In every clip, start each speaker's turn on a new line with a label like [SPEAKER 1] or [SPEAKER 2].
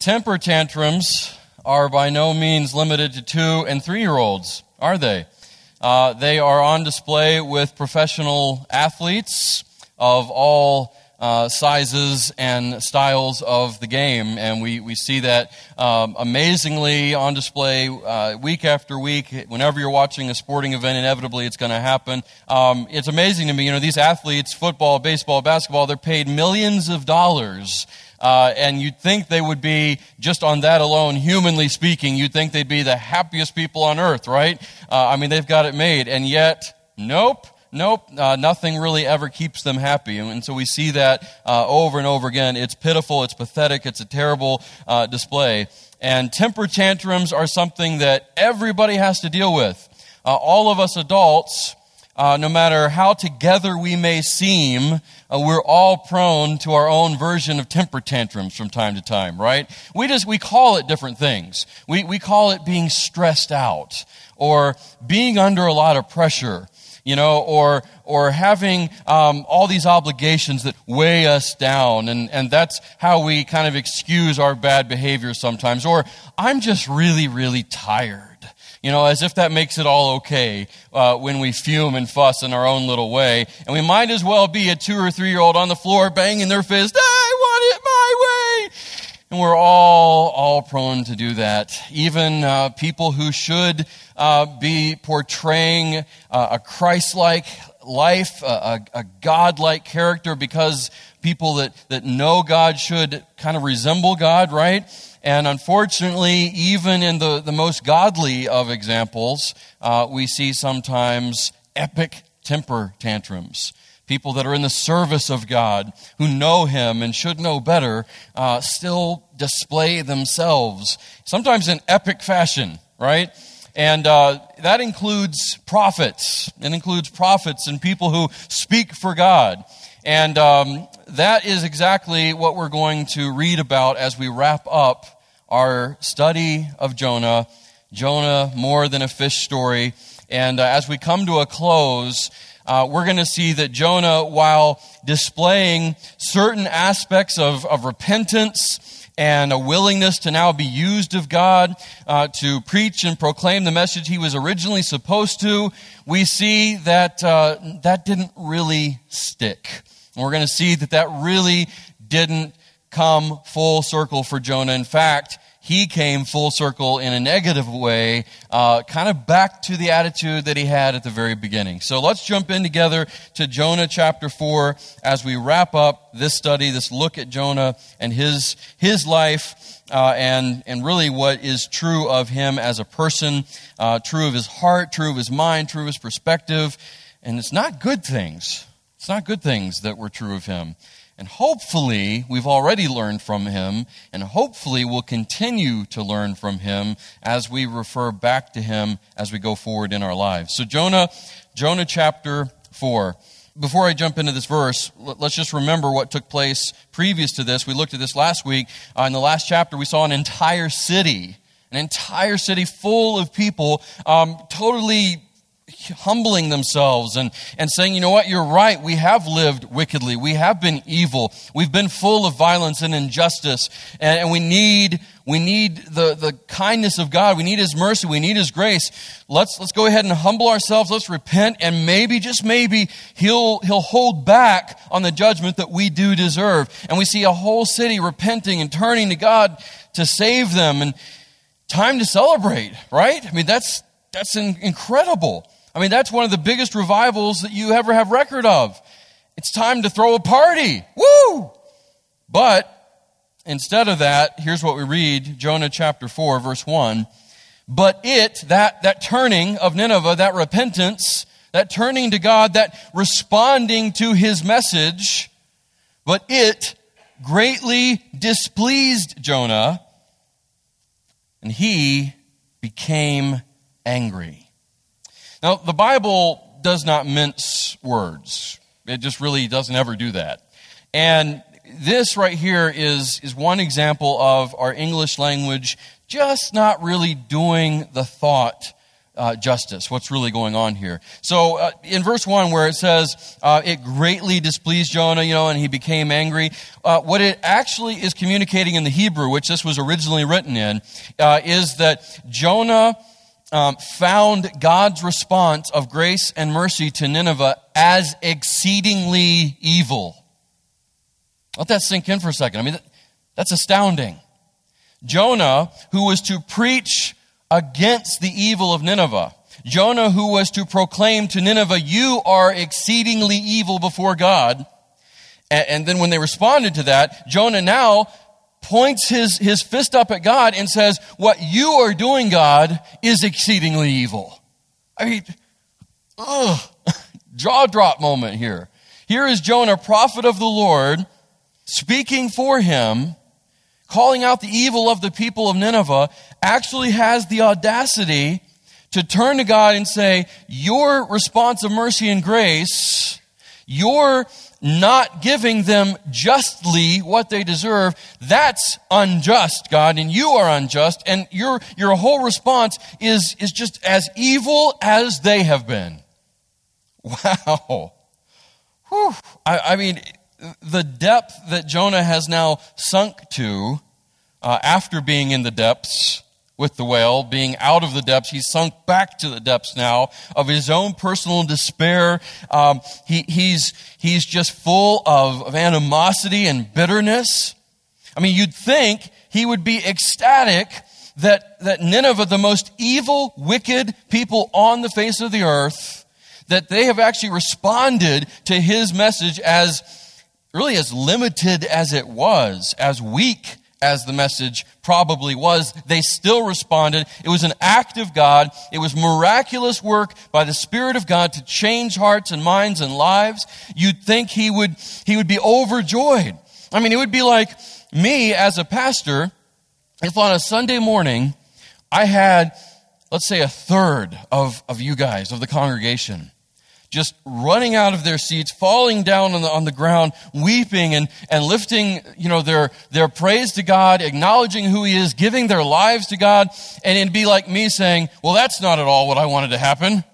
[SPEAKER 1] Temper tantrums are by no means limited to two and three year olds, are they? Uh, they are on display with professional athletes of all uh, sizes and styles of the game. And we, we see that um, amazingly on display uh, week after week. Whenever you're watching a sporting event, inevitably it's going to happen. Um, it's amazing to me, you know, these athletes, football, baseball, basketball, they're paid millions of dollars uh, and you'd think they would be, just on that alone, humanly speaking, you'd think they'd be the happiest people on earth, right? Uh, I mean, they've got it made. And yet, nope. Nope, uh, nothing really ever keeps them happy. And so we see that uh, over and over again. It's pitiful, it's pathetic, it's a terrible uh, display. And temper tantrums are something that everybody has to deal with. Uh, all of us adults no matter how together we may seem, uh, we're all prone to our own version of temper tantrums from time to time, right? We just, we call it different things. We, we call it being stressed out or being under a lot of pressure, you know, or, or having um, all these obligations that weigh us down. And, and that's how we kind of excuse our bad behavior sometimes. Or I'm just really, really tired you know, as if that makes it all okay uh, when we fume and fuss in our own little way. And we might as well be a two or three year old on the floor banging their fist, I want it my way. And we're all, all prone to do that. Even uh, people who should uh, be portraying uh, a Christ like life, a, a God like character, because people that, that know God should kind of resemble God, right? And unfortunately, even in the, the most godly of examples, uh, we see sometimes epic temper tantrums. People that are in the service of God, who know Him and should know better, uh, still display themselves, sometimes in epic fashion, right? And uh, that includes prophets. It includes prophets and people who speak for God. And um, that is exactly what we're going to read about as we wrap up our study of Jonah. Jonah, more than a fish story. And uh, as we come to a close, uh, we're going to see that Jonah, while displaying certain aspects of, of repentance and a willingness to now be used of God uh, to preach and proclaim the message he was originally supposed to, we see that uh, that didn't really stick. And we're going to see that that really didn't come full circle for Jonah. In fact, he came full circle in a negative way, uh, kind of back to the attitude that he had at the very beginning. So let's jump in together to Jonah chapter 4 as we wrap up this study, this look at Jonah and his, his life. Uh, and, and really what is true of him as a person, uh, true of his heart, true of his mind, true of his perspective. And it's not good things. It's not good things that were true of him. And hopefully, we've already learned from him, and hopefully, we'll continue to learn from him as we refer back to him as we go forward in our lives. So, Jonah, Jonah chapter 4. Before I jump into this verse, let's just remember what took place previous to this. We looked at this last week. Uh, in the last chapter, we saw an entire city, an entire city full of people um, totally humbling themselves and, and saying, you know what, you're right. We have lived wickedly. We have been evil. We've been full of violence and injustice. And, and we need, we need the, the kindness of God. We need His mercy. We need His grace. Let's, let's go ahead and humble ourselves. Let's repent. And maybe, just maybe, He'll, He'll hold back on the judgment that we do deserve. And we see a whole city repenting and turning to God to save them. And time to celebrate, right? I mean, that's, that's incredible. I mean, that's one of the biggest revivals that you ever have record of. It's time to throw a party. Woo! But instead of that, here's what we read Jonah chapter 4, verse 1. But it, that, that turning of Nineveh, that repentance, that turning to God, that responding to his message, but it greatly displeased Jonah, and he became angry. Now, the Bible does not mince words. It just really doesn't ever do that. And this right here is, is one example of our English language just not really doing the thought uh, justice, what's really going on here. So uh, in verse 1, where it says, uh, it greatly displeased Jonah, you know, and he became angry, uh, what it actually is communicating in the Hebrew, which this was originally written in, uh, is that Jonah um, found God's response of grace and mercy to Nineveh as exceedingly evil. Let that sink in for a second. I mean, that's astounding. Jonah, who was to preach against the evil of Nineveh. Jonah, who was to proclaim to Nineveh, You are exceedingly evil before God. And, then when they responded to that, Jonah now points his, his fist up at God and says, What you are doing, God, is exceedingly evil. I mean, ugh, jaw drop moment here. Here is Jonah, prophet of the Lord, speaking for him calling out the evil of the people of Nineveh, actually has the audacity to turn to God and say, Your response of mercy and grace, your not giving them justly what they deserve, that's unjust, God, and you are unjust, and your, your whole response is, is just as evil as they have been. Wow. Whew. I, I mean, the depth that Jonah has now sunk to uh, after being in the depths with the whale, being out of the depths, he's sunk back to the depths now of his own personal despair. Um, he, he's, he's just full of, of animosity and bitterness. I mean, you'd think he would be ecstatic that, that Nineveh, the most evil, wicked people on the face of the earth, that they have actually responded to his message as really as limited as it was, as weak as the message probably was, they still responded. It was an act of God. It was miraculous work by the Spirit of God to change hearts and minds and lives. You'd think he would, he would be overjoyed. I mean, it would be like me as a pastor if on a Sunday morning I had, let's say, a third of, of you guys, of the congregation, just running out of their seats, falling down on the, on the ground, weeping and, and lifting, you know, their, their praise to God, acknowledging who He is, giving their lives to God. And it'd be like me saying, well, that's not at all what I wanted to happen.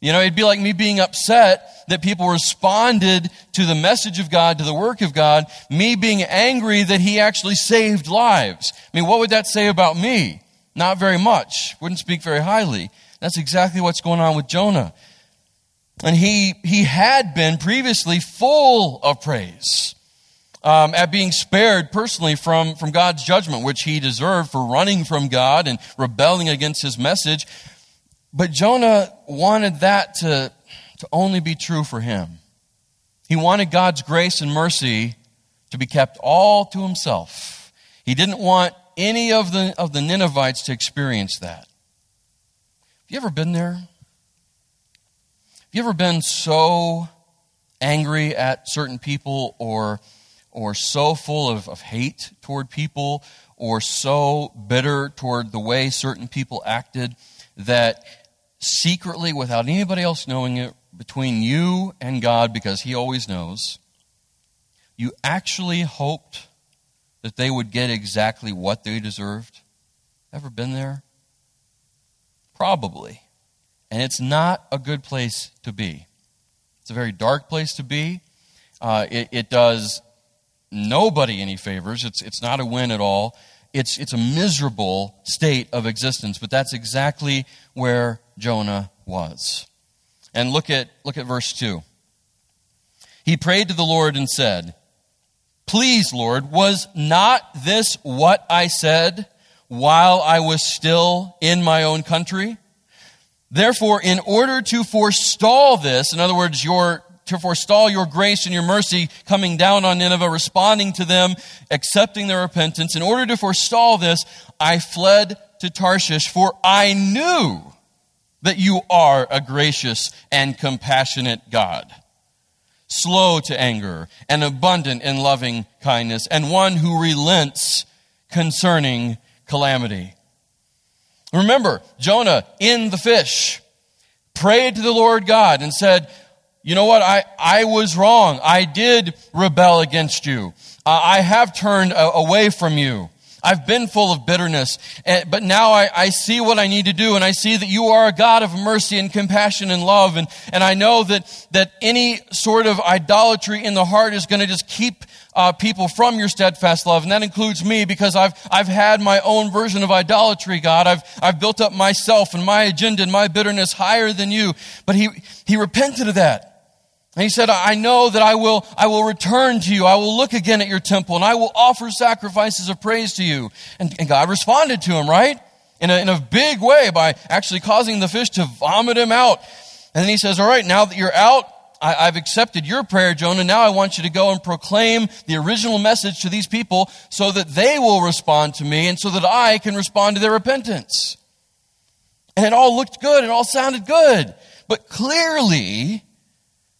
[SPEAKER 1] You know, it'd be like me being upset that people responded to the message of God, to the work of God, me being angry that He actually saved lives. I mean, what would that say about me? Not very much. Wouldn't speak very highly. That's exactly what's going on with Jonah. And he, he had been previously full of praise um, at being spared personally from, from God's judgment, which he deserved for running from God and rebelling against his message. But Jonah wanted that to, to only be true for him. He wanted God's grace and mercy to be kept all to himself. He didn't want any of the, of the Ninevites to experience that. Have you ever been there? You ever been so angry at certain people or, or so full of, of hate toward people or so bitter toward the way certain people acted that secretly, without anybody else knowing it, between you and God, because He always knows, you actually hoped that they would get exactly what they deserved? Ever been there? Probably. And it's not a good place to be. It's a very dark place to be. Uh, it, it, does nobody any favors. It's, it's not a win at all. It's, it's a miserable state of existence, but that's exactly where Jonah was. And look at, look at verse 2. He prayed to the Lord and said, Please, Lord, was not this what I said while I was still in my own country? Therefore, in order to forestall this, in other words, your, to forestall your grace and your mercy coming down on Nineveh, responding to them, accepting their repentance, in order to forestall this, I fled to Tarshish, for I knew that you are a gracious and compassionate God, slow to anger and abundant in loving kindness, and one who relents concerning calamity. Remember, Jonah in the fish prayed to the Lord God and said, You know what? I, I was wrong. I did rebel against you. Uh, I have turned away from you. I've been full of bitterness, but now I, I, see what I need to do, and I see that you are a God of mercy and compassion and love, and, and I know that, that any sort of idolatry in the heart is going to just keep uh, people from your steadfast love, and that includes me because I've, I've had my own version of idolatry, God. I've, I've built up myself and my agenda and my bitterness higher than you. But he, he repented of that. And he said, I know that I will, I will return to you. I will look again at your temple and I will offer sacrifices of praise to you. And, and God responded to him, right? In a, in a big way by actually causing the fish to vomit him out. And then he says, all right, now that you're out, I, I've accepted your prayer, Jonah. Now I want you to go and proclaim the original message to these people so that they will respond to me and so that I can respond to their repentance. And it all looked good. It all sounded good. But clearly,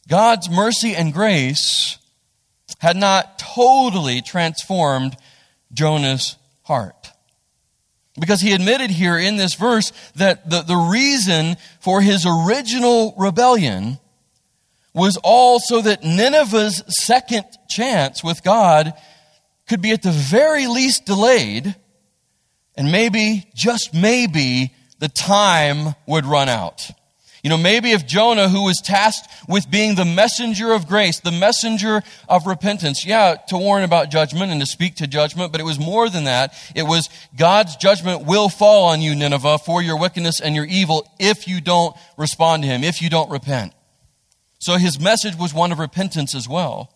[SPEAKER 1] God's mercy and grace had not totally transformed Jonah's heart. Because he admitted here in this verse that the, the reason for his original rebellion was all so that Nineveh's second chance with God could be at the very least delayed, and maybe, just maybe, the time would run out. You know, maybe if Jonah, who was tasked with being the messenger of grace, the messenger of repentance, yeah, to warn about judgment and to speak to judgment, but it was more than that. It was God's judgment will fall on you, Nineveh, for your wickedness and your evil if you don't respond to him, if you don't repent. So his message was one of repentance as well.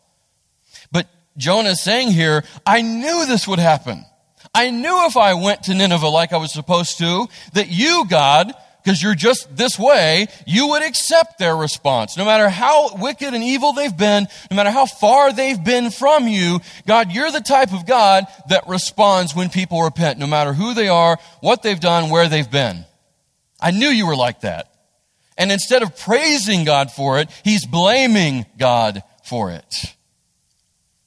[SPEAKER 1] But Jonah is saying here, I knew this would happen. I knew if I went to Nineveh like I was supposed to, that you, God, because you're just this way, you would accept their response. No matter how wicked and evil they've been, no matter how far they've been from you, God, you're the type of God that responds when people repent, no matter who they are, what they've done, where they've been. I knew you were like that. And instead of praising God for it, he's blaming God for it.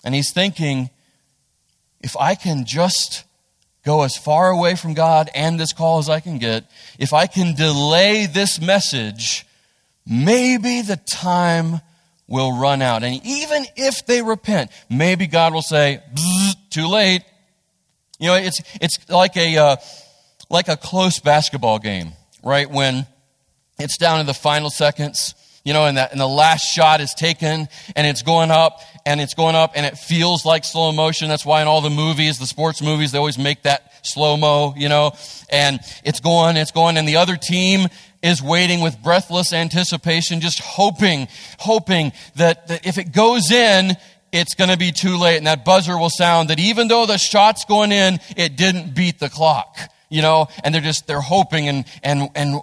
[SPEAKER 1] And he's thinking, if I can just go as far away from God and this call as I can get, if I can delay this message, maybe the time will run out. And even if they repent, maybe God will say, too late. You know, it's, it's like a, uh, like a close basketball game, right? When it's down to the final seconds you know, and, that, and the last shot is taken and it's going up and it's going up and it feels like slow motion. That's why in all the movies, the sports movies, they always make that slow mo, you know, and it's going, it's going, and the other team is waiting with breathless anticipation, just hoping, hoping that, that if it goes in, it's going to be too late and that buzzer will sound that even though the shot's going in, it didn't beat the clock, you know, and they're just, they're hoping and, and, and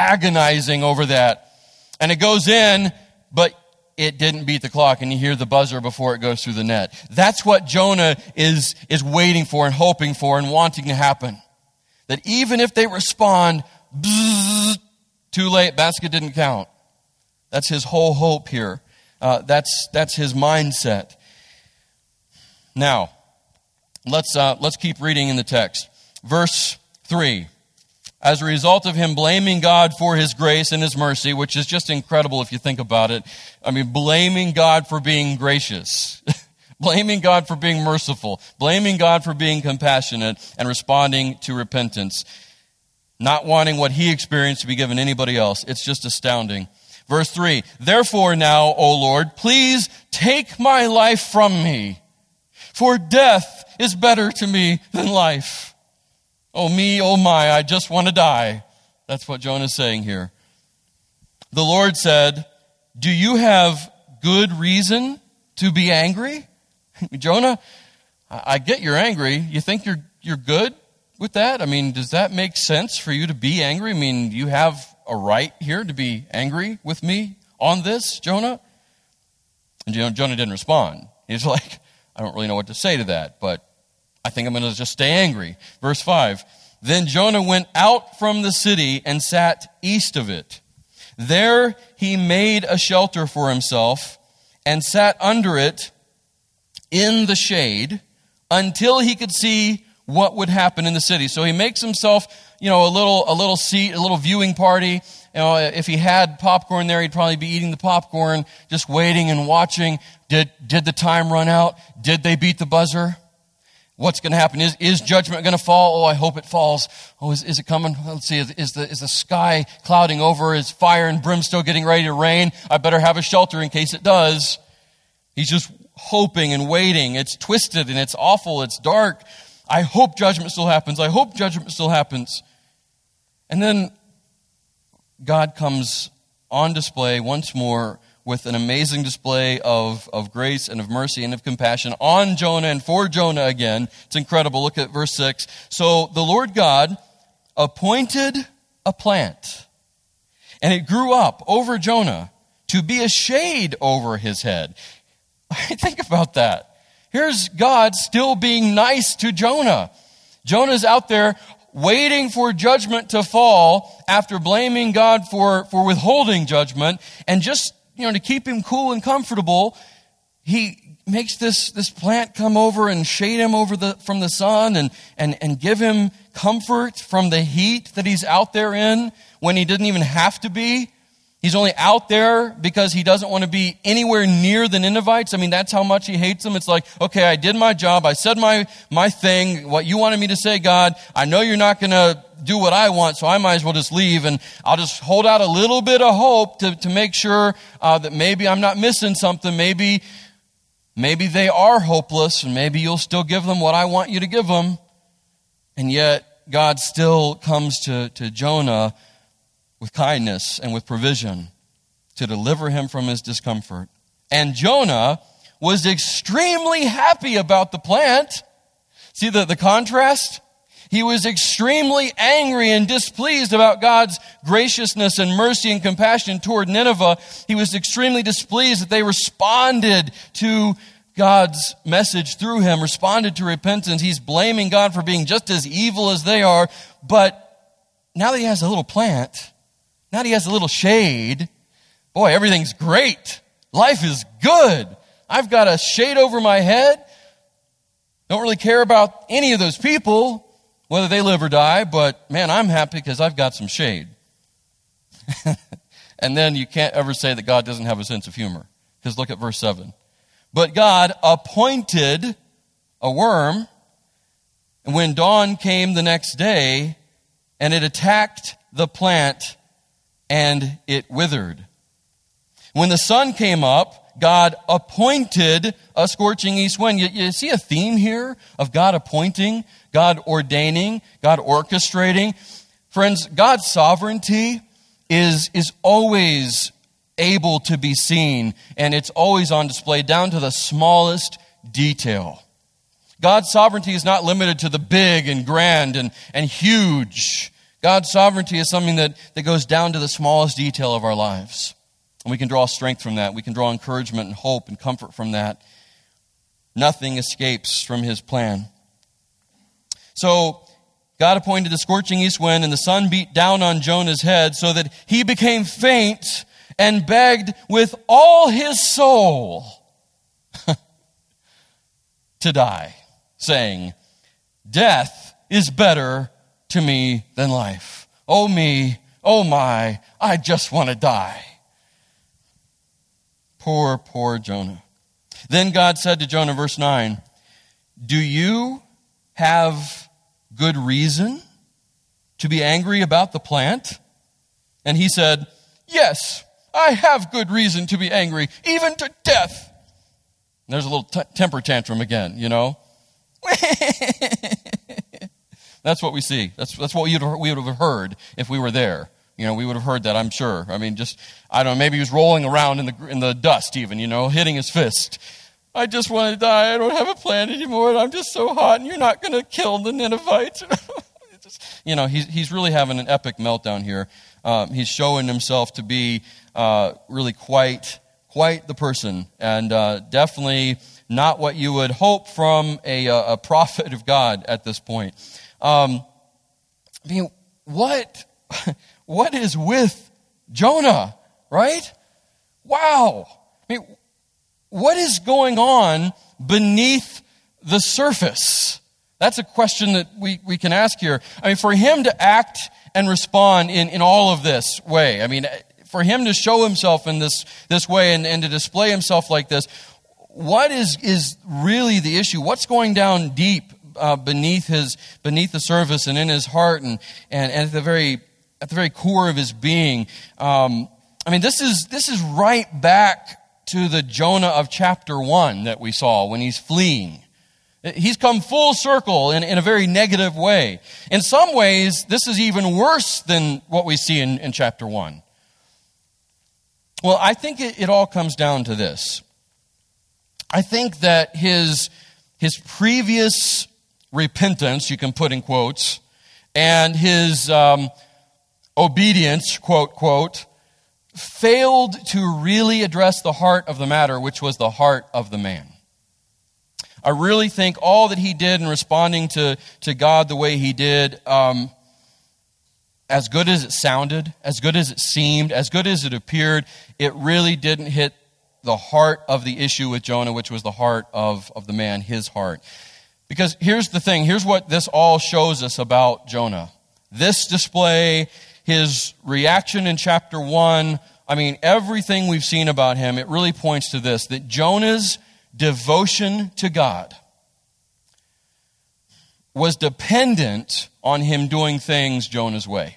[SPEAKER 1] agonizing over that and it goes in, but it didn't beat the clock and you hear the buzzer before it goes through the net. That's what Jonah is, is waiting for and hoping for and wanting to happen. That even if they respond, bzzz, too late, basket didn't count. That's his whole hope here. Uh, that's, that's his mindset. Now, let's, uh, let's keep reading in the text. Verse 3 as a result of him blaming God for his grace and his mercy, which is just incredible if you think about it. I mean, blaming God for being gracious, blaming God for being merciful, blaming God for being compassionate, and responding to repentance. Not wanting what he experienced to be given anybody else. It's just astounding. Verse 3 Therefore, now, O Lord, please take my life from me, for death is better to me than life. Oh, me, oh my, I just want to die. That's what Jonah is saying here. The Lord said, Do you have good reason to be angry? Jonah, I get you're angry. You think you're, you're good with that? I mean, does that make sense for you to be angry? I mean, you have a right here to be angry with me on this, Jonah? And Jonah didn't respond. He's like, I don't really know what to say to that, but I think I'm going to just stay angry. Verse 5 Then Jonah went out from the city and sat east of it. There he made a shelter for himself and sat under it in the shade until he could see what would happen in the city. So he makes himself, you know, a little, a little seat, a little viewing party. You know, if he had popcorn there, he'd probably be eating the popcorn, just waiting and watching. Did, did the time run out? Did they beat the buzzer? What's going to happen. Is, is judgment going to fall? Oh, I hope it falls. Oh, is, is it coming? Let's see. Is, is, the, is the sky clouding over? Is fire and brimstone getting ready to rain? I better have a shelter in case it does. He's just hoping and waiting. It's twisted and it's awful. It's dark. I hope judgment still happens. I hope judgment still happens. And then God comes on display once more with an amazing display of, of grace and of mercy and of compassion on Jonah and for Jonah again. It's incredible. Look at verse 6. So the Lord God appointed a plant, and it grew up over Jonah to be a shade over his head. Think about that. Here's God still being nice to Jonah. Jonah's out there waiting for judgment to fall after blaming God for, for withholding judgment and just you know, to keep him cool and comfortable, he makes this, this plant come over and shade him over the, from the sun and, and, and give him comfort from the heat that he's out there in when he didn't even have to be. He's only out there because he doesn't want to be anywhere near the Ninevites. I mean, that's how much he hates them. It's like, okay, I did my job. I said my, my thing, what you wanted me to say, God. I know you're not going to do what I want, so I might as well just leave and I'll just hold out a little bit of hope to, to make sure uh, that maybe I'm not missing something. Maybe, maybe they are hopeless and maybe you'll still give them what I want you to give them. And yet, God still comes to, to Jonah with kindness and with provision to deliver him from his discomfort. And Jonah was extremely happy about the plant. See the, the contrast? He was extremely angry and displeased about God's graciousness and mercy and compassion toward Nineveh. He was extremely displeased that they responded to God's message through him, responded to repentance. He's blaming God for being just as evil as they are. But now that he has a little plant, now he has a little shade, boy, everything's great. Life is good. I've got a shade over my head. Don't really care about any of those people, whether they live or die, but man, I'm happy because I've got some shade. and then you can't ever say that God doesn't have a sense of humor. Because look at verse 7. But God appointed a worm, and when dawn came the next day, and it attacked the plant and it withered. When the sun came up, God appointed a scorching east wind. You, you, see a theme here of God appointing, God ordaining, God orchestrating. Friends, God's sovereignty is, is always able to be seen, and it's always on display down to the smallest detail. God's sovereignty is not limited to the big and grand and, and huge. God's sovereignty is something that, that goes down to the smallest detail of our lives. And we can draw strength from that. We can draw encouragement and hope and comfort from that. Nothing escapes from his plan. So, God appointed the scorching east wind, and the sun beat down on Jonah's head so that he became faint and begged with all his soul to die, saying, Death is better to me than life. Oh, me, oh, my, I just want to die. Poor, poor Jonah. Then God said to Jonah, verse 9, Do you have good reason to be angry about the plant? And he said, Yes, I have good reason to be angry, even to death. And there's a little t- temper tantrum again, you know. That's what we see. That's, that's what we would have heard if we were there. You know, we would have heard that, I'm sure. I mean, just, I don't know, maybe he was rolling around in the, in the dust even, you know, hitting his fist. I just want to die. I don't have a plan anymore. I'm just so hot, and you're not going to kill the Ninevites. just, you know, he's, he's really having an epic meltdown here. Um, he's showing himself to be uh, really quite, quite the person, and uh, definitely not what you would hope from a, a prophet of God at this point. Um, I mean, what, what is with Jonah, right? Wow. I mean, what is going on beneath the surface? That's a question that we, we can ask here. I mean, for him to act and respond in, in all of this way, I mean, for him to show himself in this, this way and, and to display himself like this, what is, is really the issue? What's going down deep uh, beneath his beneath the surface and in his heart and, and, and at the very at the very core of his being. Um, I mean, this is this is right back to the Jonah of chapter one that we saw when he's fleeing. He's come full circle in, in a very negative way. In some ways, this is even worse than what we see in, in chapter 1. Well, I think it, it all comes down to this. I think that his, his previous repentance, you can put in quotes, and his um, obedience, quote, quote, failed to really address the heart of the matter, which was the heart of the man. I really think all that he did in responding to, to God the way he did, um, as good as it sounded, as good as it seemed, as good as it appeared, it really didn't hit the heart of the issue with Jonah, which was the heart of, of the man, his heart. Because here's the thing here's what this all shows us about Jonah. This display, his reaction in chapter 1, I mean, everything we've seen about him, it really points to this that Jonah's devotion to God was dependent on him doing things Jonah's way.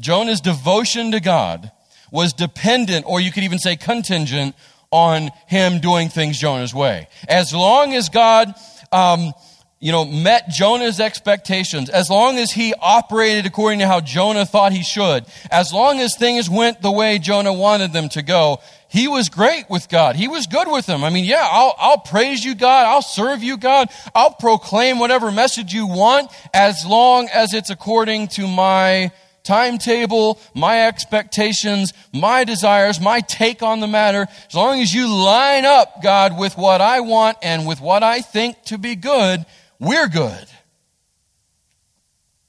[SPEAKER 1] Jonah's devotion to God was dependent, or you could even say contingent, on him doing things Jonah's way. As long as God, um, you know, met Jonah's expectations, as long as he operated according to how Jonah thought he should, as long as things went the way Jonah wanted them to go, he was great with God. He was good with them. I mean, yeah, I'll, I'll praise you, God. I'll serve you, God. I'll proclaim whatever message you want as long as it's according to my timetable, my expectations, my desires, my take on the matter. As long as you line up, God, with what I want and with what I think to be good, we're good.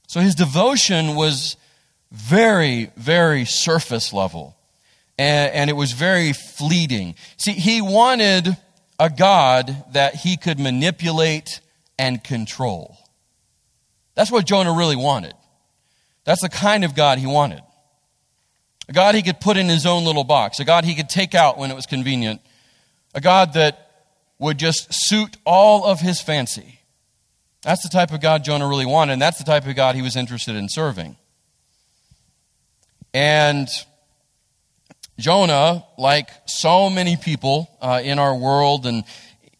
[SPEAKER 1] So his devotion was very, very surface level and, and it was very fleeting. See, he wanted a God that he could manipulate and control. That's what Jonah really wanted. That's the kind of God he wanted. A God he could put in his own little box, a God he could take out when it was convenient, a God that would just suit all of his fancy. That's the type of God Jonah really wanted, and that's the type of God he was interested in serving. And Jonah, like so many people uh, in our world and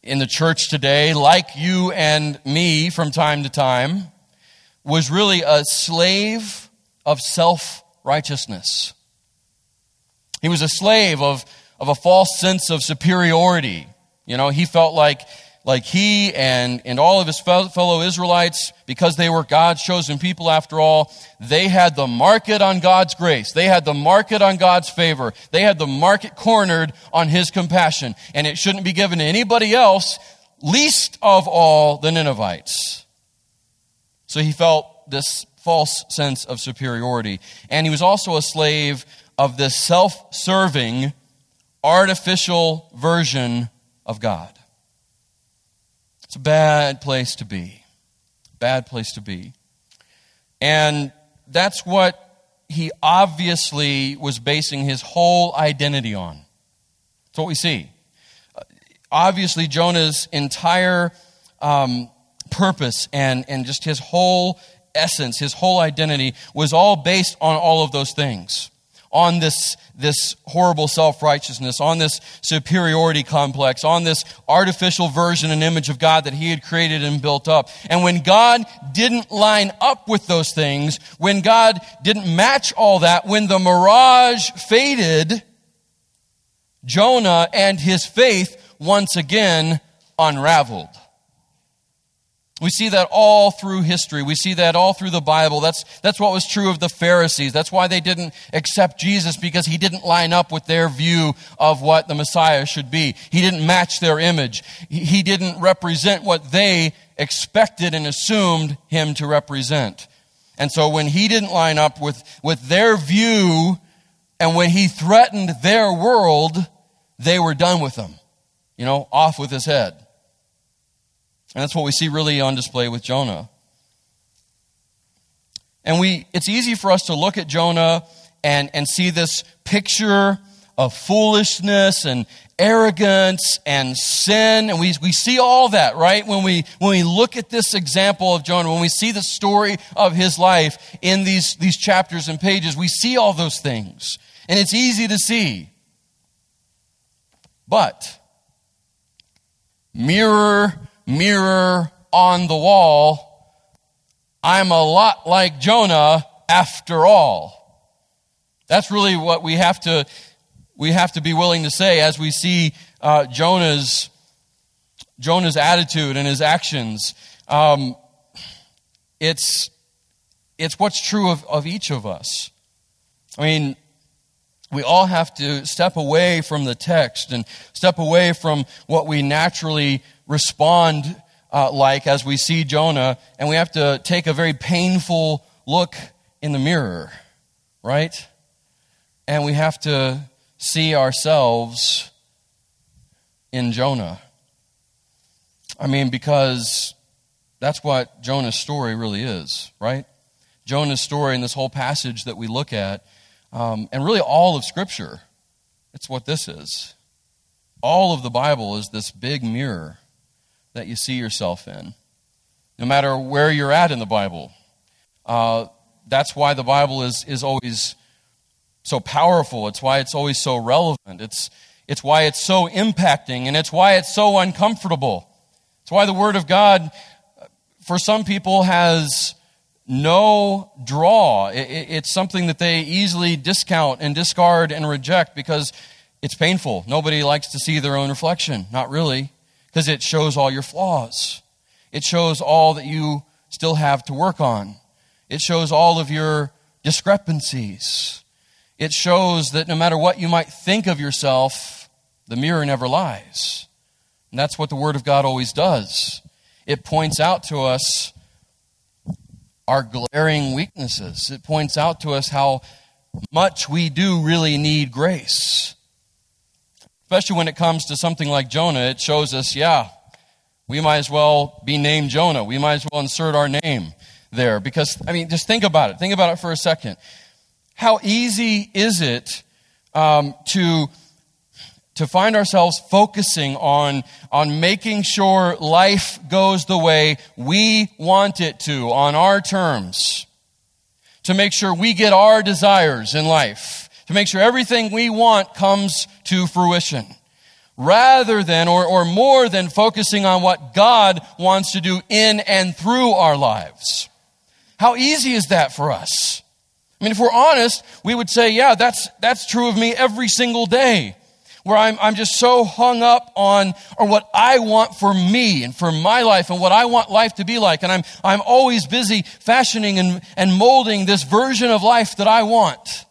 [SPEAKER 1] in the church today, like you and me from time to time, was really a slave of self righteousness. He was a slave of, of a false sense of superiority. You know, he felt like like he and, and all of his fellow Israelites, because they were God's chosen people after all, they had the market on God's grace. They had the market on God's favor. They had the market cornered on his compassion. And it shouldn't be given to anybody else, least of all the Ninevites. So he felt this false sense of superiority. And he was also a slave of this self serving, artificial version of God. It's a bad place to be. Bad place to be. And that's what he obviously was basing his whole identity on. That's what we see. Obviously, Jonah's entire um, purpose and, and just his whole essence, his whole identity was all based on all of those things on this, this horrible self righteousness, on this superiority complex, on this artificial version and image of God that he had created and built up. And when God didn't line up with those things, when God didn't match all that, when the mirage faded, Jonah and his faith once again unraveled. We see that all through history. We see that all through the Bible. That's, that's what was true of the Pharisees. That's why they didn't accept Jesus because he didn't line up with their view of what the Messiah should be. He didn't match their image. He didn't represent what they expected and assumed him to represent. And so when he didn't line up with, with their view and when he threatened their world, they were done with him. You know, off with his head. And that's what we see really on display with Jonah. And we, it's easy for us to look at Jonah and, and see this picture of foolishness and arrogance and sin. And we, we see all that, right? When we, when we look at this example of Jonah, when we see the story of his life in these, these chapters and pages, we see all those things. And it's easy to see. But, mirror, mirror on the wall, I'm a lot like Jonah after all. That's really what we have to we have to be willing to say as we see uh, Jonah's, Jonah's attitude and his actions. Um, it's, it's what's true of, of each of us. I mean, we all have to step away from the text and step away from what we naturally respond uh, like as we see Jonah, and we have to take a very painful look in the mirror, right? And we have to see ourselves in Jonah. I mean, because that's what Jonah's story really is, right? Jonah's story in this whole passage that we look at, um, and really all of Scripture, it's what this is. All of the Bible is this big mirror that you see yourself in. No matter where you're at in the Bible. Uh, that's why the Bible is, is always so powerful. It's why it's always so relevant. It's, it's why it's so impacting, and it's why it's so uncomfortable. It's why the Word of God, for some people, has no draw. it's something that they easily discount and discard and reject because it's painful. Nobody likes to see their own reflection. Not really, because it shows all your flaws. It shows all that you still have to work on. It shows all of your discrepancies it shows that no matter what you might think of yourself, the mirror never lies. And that's what the Word of God always does. It points out to us our glaring weaknesses, it points out to us how much we do really need grace. Especially when it comes to something like Jonah, it shows us, yeah, we might as well be named Jonah. We might as well insert our name there. Because, I mean, just think about it. Think about it for a second how easy is it um, to to find ourselves focusing on, on making sure life goes the way we want it to, on our terms, to make sure we get our desires in life, to make sure everything we want comes to fruition, rather than or, or more than focusing on what God wants to do in and through our lives. How easy is that for us? I mean, if we're honest, we would say, yeah, that's, that's true of me every single day. Where I'm, I'm just so hung up on, or what I want for me and for my life and what I want life to be like. And I'm, I'm always busy fashioning and, and molding this version of life that I want.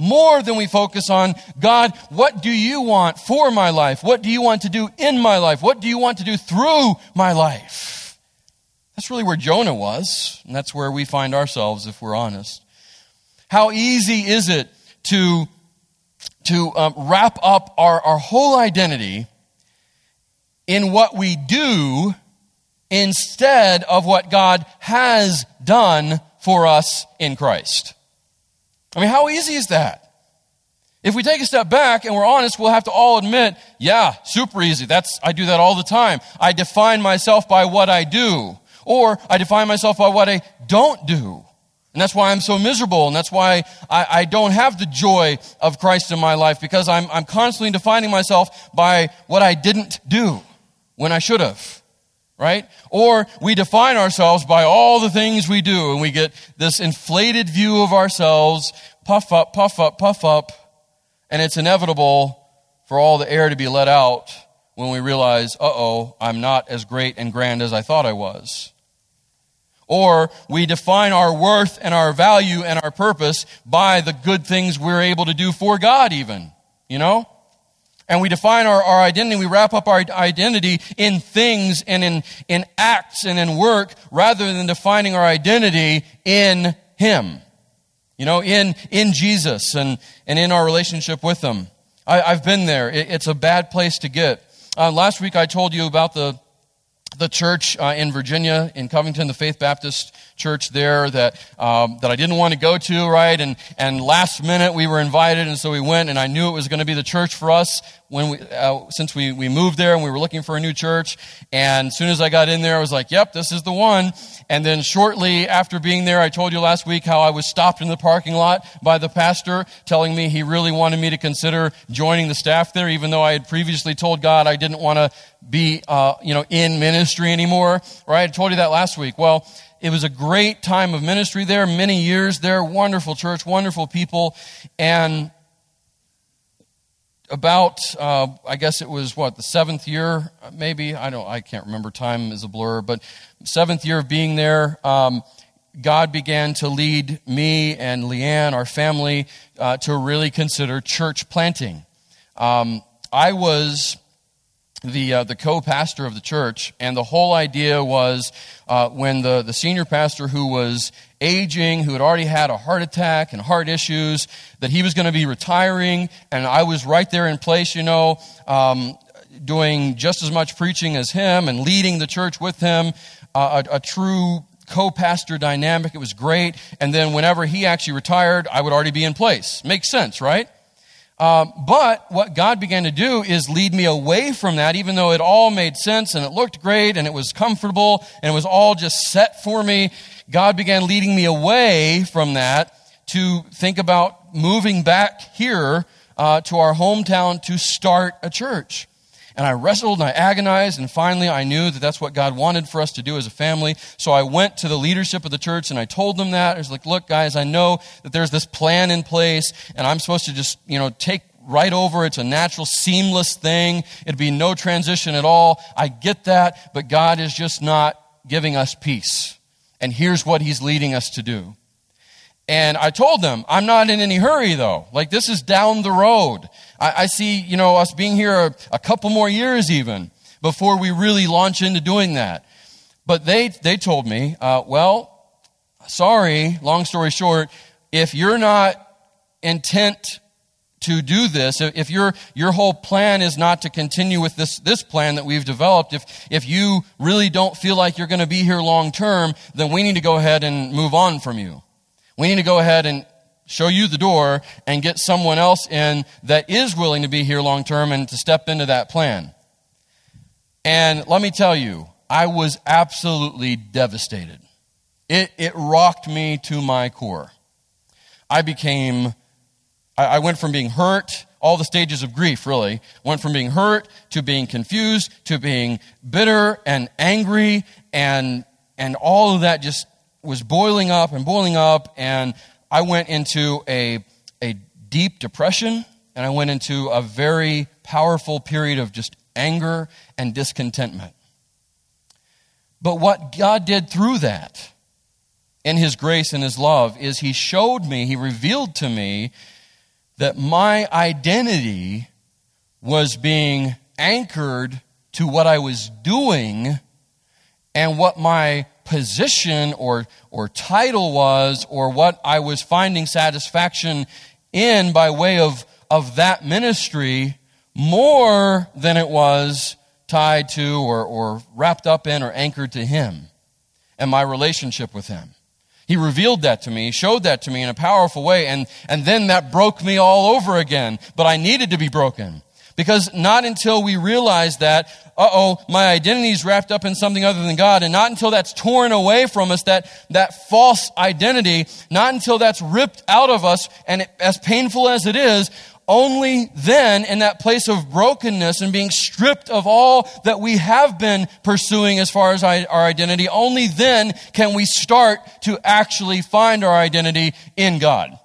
[SPEAKER 1] More than we focus on, God, what do you want for my life? What do you want to do in my life? What do you want to do through my life? That's really where Jonah was, and that's where we find ourselves if we're honest. How easy is it to, to um, wrap up our, our whole identity in what we do instead of what God has done for us in Christ? I mean, how easy is that? If we take a step back and we're honest, we'll have to all admit, yeah, super easy. That's, I do that all the time. I define myself by what I do. Or I define myself by what I don't do. And that's why I'm so miserable. And that's why I, I, don't have the joy of Christ in my life because I'm, I'm constantly defining myself by what I didn't do when I should have. Right? Or we define ourselves by all the things we do and we get this inflated view of ourselves, puff up, puff up, puff up, and it's inevitable for all the air to be let out when we realize, uh oh, I'm not as great and grand as I thought I was. Or we define our worth and our value and our purpose by the good things we're able to do for God, even. You know? And we define our, our identity, we wrap up our identity in things and in, in acts and in work rather than defining our identity in Him. You know, in, in Jesus and, and in our relationship with Him. I, have been there. It, it's a bad place to get. Uh, last week I told you about the the church uh, in Virginia, in Covington, the Faith Baptist church there that um, that I didn't want to go to, right? And and last minute we were invited, and so we went, and I knew it was going to be the church for us when we uh, since we we moved there and we were looking for a new church. And as soon as I got in there, I was like, "Yep, this is the one." And then shortly after being there, I told you last week how I was stopped in the parking lot by the pastor, telling me he really wanted me to consider joining the staff there, even though I had previously told God I didn't want to be, uh, you know, in ministry anymore. Right? I told you that last week. Well it was a great time of ministry there, many years there, wonderful church, wonderful people. And about, uh, I guess it was what, the seventh year, maybe? I don't, I can't remember. Time is a blur. But seventh year of being there, um, God began to lead me and Leanne, our family, uh, to really consider church planting. Um, I was the, uh, the co-pastor of the church, and the whole idea was uh, when the, the senior pastor who was aging, who had already had a heart attack and heart issues, that he was going to be retiring, and I was right there in place, you know, um, doing just as much preaching as him and leading the church with him, uh, a, a true co-pastor dynamic. It was great. And then whenever he actually retired, I would already be in place. Makes sense, right? Um, but what God began to do is lead me away from that, even though it all made sense and it looked great and it was comfortable and it was all just set for me. God began leading me away from that to think about moving back here uh, to our hometown to start a church. And I wrestled and I agonized, and finally I knew that that's what God wanted for us to do as a family. So I went to the leadership of the church and I told them that. I was like, look, guys, I know that there's this plan in place, and I'm supposed to just, you know, take right over. It's a natural, seamless thing. It'd be no transition at all. I get that, but God is just not giving us peace. And here's what He's leading us to do. And I told them, I'm not in any hurry though. Like this is down the road. I, I see, you know, us being here a, a, couple more years even before we really launch into doing that. But they, they told me, uh, well, sorry, long story short, if you're not intent to do this, if your, your whole plan is not to continue with this, this plan that we've developed, if, if you really don't feel like you're going to be here long term, then we need to go ahead and move on from you. We need to go ahead and show you the door and get someone else in that is willing to be here long term and to step into that plan. And let me tell you, I was absolutely devastated. It, it rocked me to my core. I became, I, I went from being hurt, all the stages of grief really, went from being hurt to being confused to being bitter and angry and, and all of that just was boiling up and boiling up, and I went into a, a deep depression, and I went into a very powerful period of just anger and discontentment. But what God did through that, in His grace and His love, is He showed me, He revealed to me that my identity was being anchored to what I was doing and what my position or, or title was or what I was finding satisfaction in by way of, of that ministry more than it was tied to or, or wrapped up in or anchored to Him and my relationship with Him. He revealed that to me, showed that to me in a powerful way, and, and then that broke me all over again. But I needed to be broken. Because not until we realize that, uh oh, my identity is wrapped up in something other than God, and not until that's torn away from us, that, that false identity, not until that's ripped out of us, and it, as painful as it is, only then, in that place of brokenness and being stripped of all that we have been pursuing as far as our identity, only then can we start to actually find our identity in God.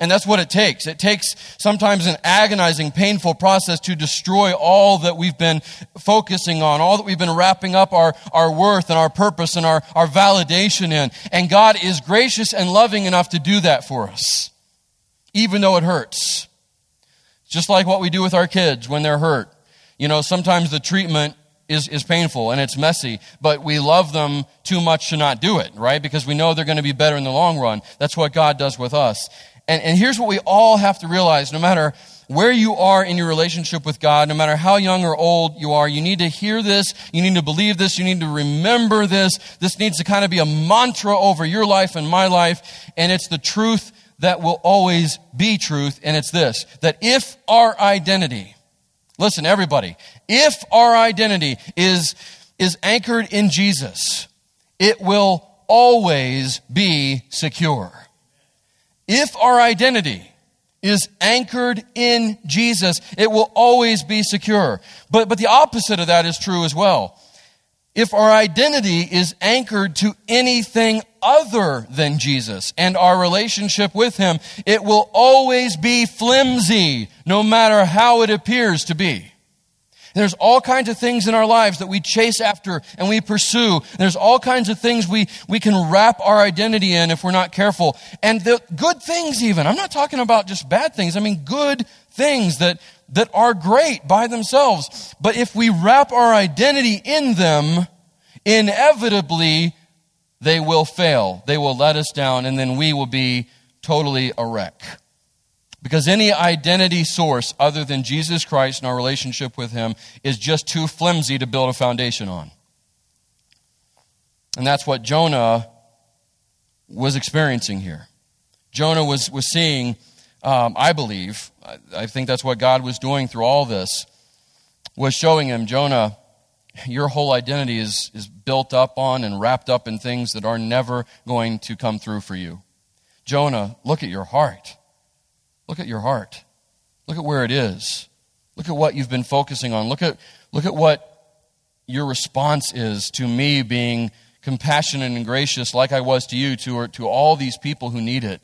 [SPEAKER 1] And that's what it takes. It takes sometimes an agonizing, painful process to destroy all that we've been focusing on, all that we've been wrapping up our, our worth and our purpose and our, our validation in. And God is gracious and loving enough to do that for us, even though it hurts. Just like what we do with our kids when they're hurt. You know, sometimes the treatment is, is painful and it's messy, but we love them too much to not do it, right? Because we know they're going to be better in the long run. That's what God does with us. And, and here's what we all have to realize. No matter where you are in your relationship with God, no matter how young or old you are, you need to hear this, you need to believe this, you need to remember this. This needs to kind of be a mantra over your life and my life, and it's the truth that will always be truth, and it's this that if our identity, listen, everybody, if our identity is, is anchored in Jesus, it will always be secure. If our identity is anchored in Jesus, it will always be secure. But, but the opposite of that is true as well. If our identity is anchored to anything other than Jesus and our relationship with Him, it will always be flimsy, no matter how it appears to be. There's all kinds of things in our lives that we chase after and we pursue. There's all kinds of things we, we can wrap our identity in if we're not careful. And the good things even. I'm not talking about just bad things. I mean good things that, that are great by themselves. But if we wrap our identity in them, inevitably they will fail. They will let us down and then we will be totally a wreck. Because any identity source other than Jesus Christ and our relationship with Him is just too flimsy to build a foundation on. And that's what Jonah was experiencing here. Jonah was, was seeing, um, I believe, I, I think that's what God was doing through all this, was showing him, Jonah, your whole identity is, is built up on and wrapped up in things that are never going to come through for you. Jonah, look at your heart. Look at your heart. Look at where it is. Look at what you've been focusing on. Look at, look at what your response is to me being compassionate and gracious like I was to you, to, to all these people who need it.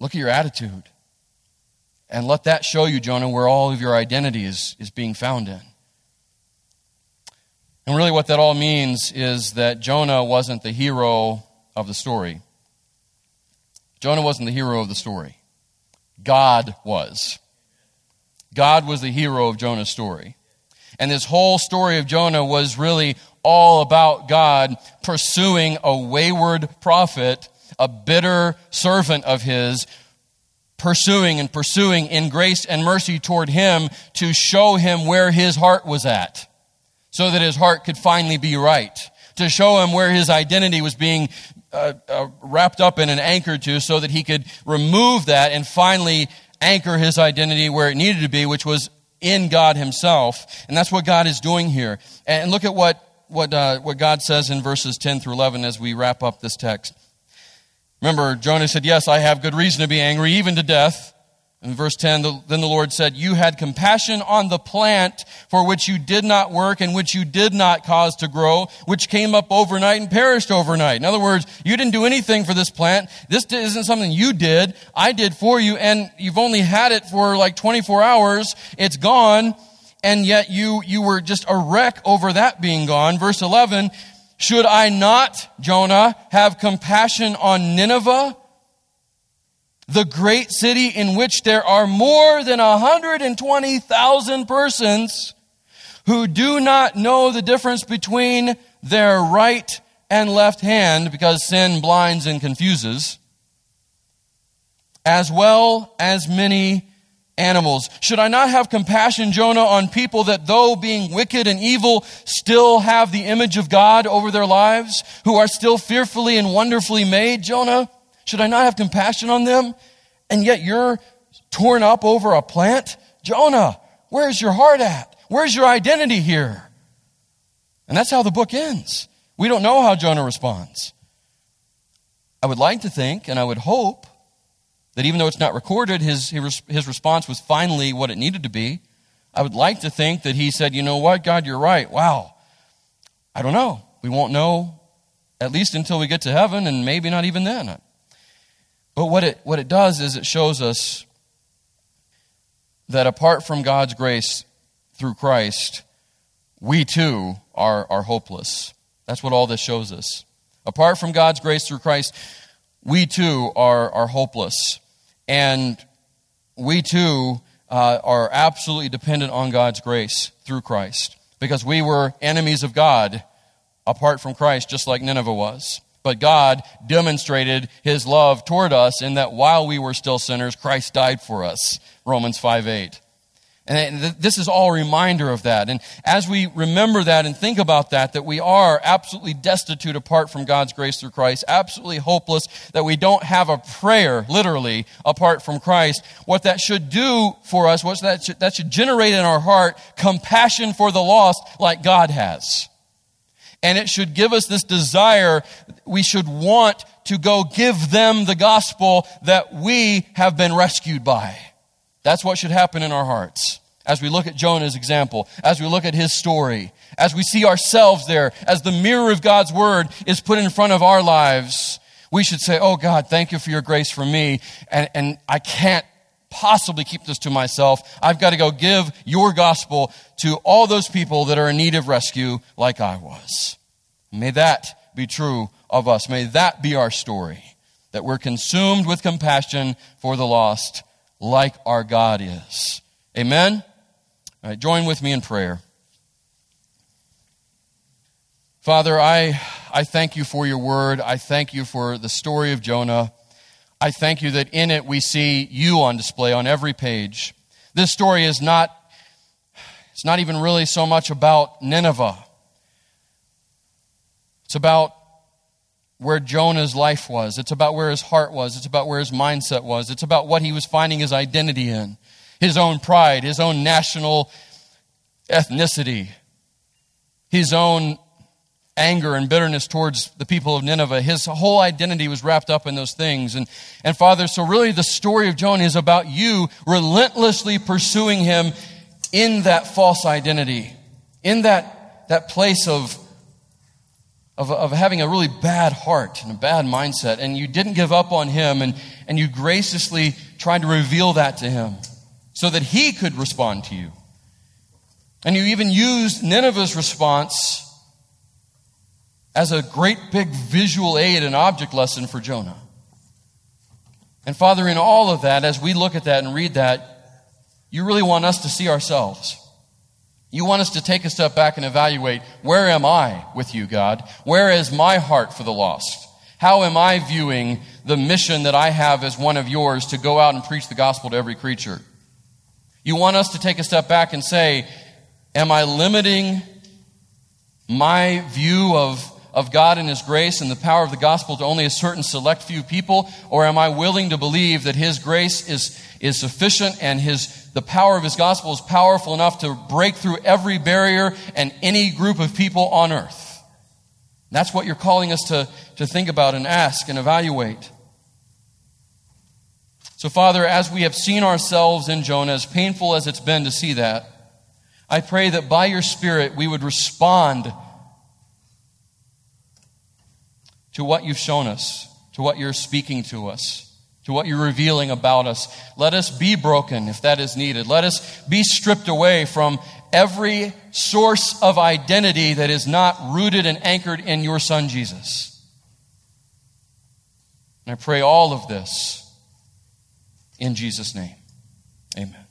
[SPEAKER 1] Look at your attitude. And let that show you, Jonah, where all of your identity is, is being found in. And really, what that all means is that Jonah wasn't the hero of the story. Jonah wasn't the hero of the story. God was. God was the hero of Jonah's story. And this whole story of Jonah was really all about God pursuing a wayward prophet, a bitter servant of his, pursuing and pursuing in grace and mercy toward him to show him where his heart was at, so that his heart could finally be right, to show him where his identity was being uh, uh, wrapped up in and anchored to so that he could remove that and finally anchor his identity where it needed to be, which was in God himself. And that's what God is doing here. And look at what, what, uh, what God says in verses 10 through 11 as we wrap up this text. Remember, Jonah said, Yes, I have good reason to be angry, even to death. In verse 10, then the Lord said, You had compassion on the plant for which you did not work and which you did not cause to grow, which came up overnight and perished overnight. In other words, you didn't do anything for this plant. This isn't something you did. I did for you, and you've only had it for like 24 hours. It's gone, and yet you, you were just a wreck over that being gone. Verse 11, Should I not, Jonah, have compassion on Nineveh? The great city in which there are more than 120,000 persons who do not know the difference between their right and left hand because sin blinds and confuses, as well as many animals. Should I not have compassion, Jonah, on people that though being wicked and evil still have the image of God over their lives, who are still fearfully and wonderfully made, Jonah? Should I not have compassion on them? And yet you're torn up over a plant? Jonah, where's your heart at? Where's your identity here? And that's how the book ends. We don't know how Jonah responds. I would like to think, and I would hope, that even though it's not recorded, his, his response was finally what it needed to be. I would like to think that he said, You know what, God, you're right. Wow. I don't know. We won't know at least until we get to heaven, and maybe not even then. But what it, what it does is it shows us that apart from God's grace through Christ, we too are, are hopeless. That's what all this shows us. Apart from God's grace through Christ, we too are, are hopeless. And we too uh, are absolutely dependent on God's grace through Christ. Because we were enemies of God apart from Christ, just like Nineveh was. But God demonstrated his love toward us in that while we were still sinners, Christ died for us. Romans 5 8. And this is all a reminder of that. And as we remember that and think about that, that we are absolutely destitute apart from God's grace through Christ, absolutely hopeless, that we don't have a prayer, literally, apart from Christ, what that should do for us, what that should, that should generate in our heart compassion for the lost like God has. And it should give us this desire, we should want to go give them the gospel that we have been rescued by. That's what should happen in our hearts. As we look at Jonah's example, as we look at his story, as we see ourselves there, as the mirror of God's word is put in front of our lives, we should say, Oh God, thank you for your grace for me. And, and I can't possibly keep this to myself. I've got to go give your gospel to all those people that are in need of rescue like I was. May that be true of us. May that be our story. That we're consumed with compassion for the lost like our God is. Amen? All right, join with me in prayer. Father, I, I thank you for your word. I thank you for the story of Jonah. I thank you that in it we see you on display on every page. This story is not, it's not even really so much about Nineveh. It's about where Jonah's life was. It's about where his heart was. It's about where his mindset was. It's about what he was finding his identity in his own pride, his own national ethnicity, his own anger and bitterness towards the people of Nineveh. His whole identity was wrapped up in those things. And, and Father, so really the story of Jonah is about you relentlessly pursuing him in that false identity, in that, that place of of, of having a really bad heart and a bad mindset, and you didn't give up on him, and, and you graciously tried to reveal that to him so that he could respond to you. And you even used Nineveh's response as a great big visual aid and object lesson for Jonah. And Father, in all of that, as we look at that and read that, you really want us to see ourselves. You want us to take a step back and evaluate where am I with you, God? Where is my heart for the lost? How am I viewing the mission that I have as one of yours to go out and preach the gospel to every creature? You want us to take a step back and say, Am I limiting my view of, of God and His grace and the power of the gospel to only a certain select few people? Or am I willing to believe that His grace is, is sufficient and His the power of his gospel is powerful enough to break through every barrier and any group of people on earth. That's what you're calling us to, to think about and ask and evaluate. So, Father, as we have seen ourselves in Jonah, as painful as it's been to see that, I pray that by your Spirit we would respond to what you've shown us, to what you're speaking to us to what you're revealing about us. Let us be broken if that is needed. Let us be stripped away from every source of identity that is not rooted and anchored in your Son, Jesus. And I pray all of this in Jesus' name. Amen.